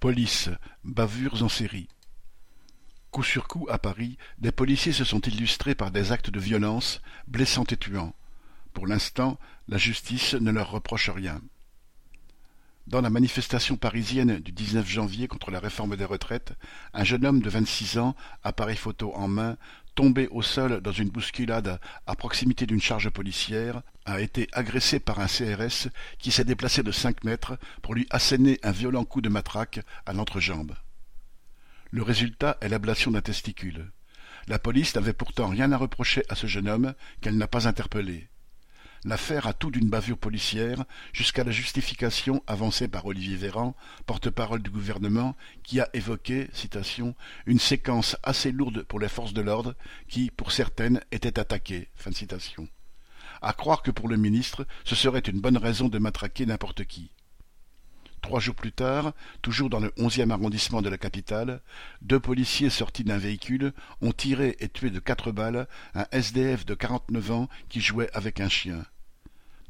Police, bavures en série. Coup sur coup à Paris, des policiers se sont illustrés par des actes de violence, blessant et tuant. Pour l'instant, la justice ne leur reproche rien. Dans la manifestation parisienne du 19 janvier contre la réforme des retraites, un jeune homme de vingt-six ans, appareil photo en main, tombé au sol dans une bousculade à proximité d'une charge policière, a été agressé par un CRS qui s'est déplacé de cinq mètres pour lui asséner un violent coup de matraque à l'entrejambe. Le résultat est l'ablation d'un testicule. La police n'avait pourtant rien à reprocher à ce jeune homme qu'elle n'a pas interpellé. L'affaire a tout d'une bavure policière jusqu'à la justification avancée par Olivier Véran, porte-parole du gouvernement, qui a évoqué, citation, une séquence assez lourde pour les forces de l'ordre qui, pour certaines, étaient attaquées. À croire que pour le ministre, ce serait une bonne raison de matraquer n'importe qui. Trois jours plus tard, toujours dans le onzième arrondissement de la capitale, deux policiers sortis d'un véhicule ont tiré et tué de quatre balles un SDF de quarante-neuf ans qui jouait avec un chien.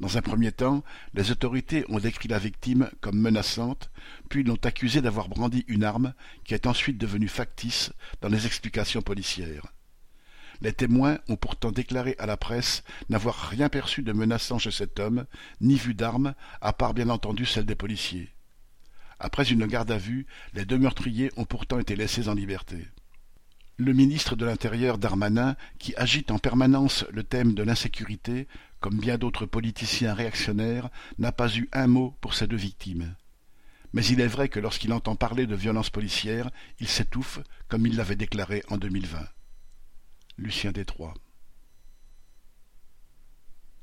Dans un premier temps, les autorités ont décrit la victime comme menaçante, puis l'ont accusé d'avoir brandi une arme qui est ensuite devenue factice dans les explications policières. Les témoins ont pourtant déclaré à la presse n'avoir rien perçu de menaçant chez cet homme, ni vu d'arme, à part bien entendu celle des policiers. Après une garde à vue, les deux meurtriers ont pourtant été laissés en liberté. Le ministre de l'Intérieur Darmanin, qui agite en permanence le thème de l'insécurité, comme bien d'autres politiciens réactionnaires, n'a pas eu un mot pour ces deux victimes. Mais il est vrai que lorsqu'il entend parler de violence policière, il s'étouffe, comme il l'avait déclaré en 2020. Lucien Détroit.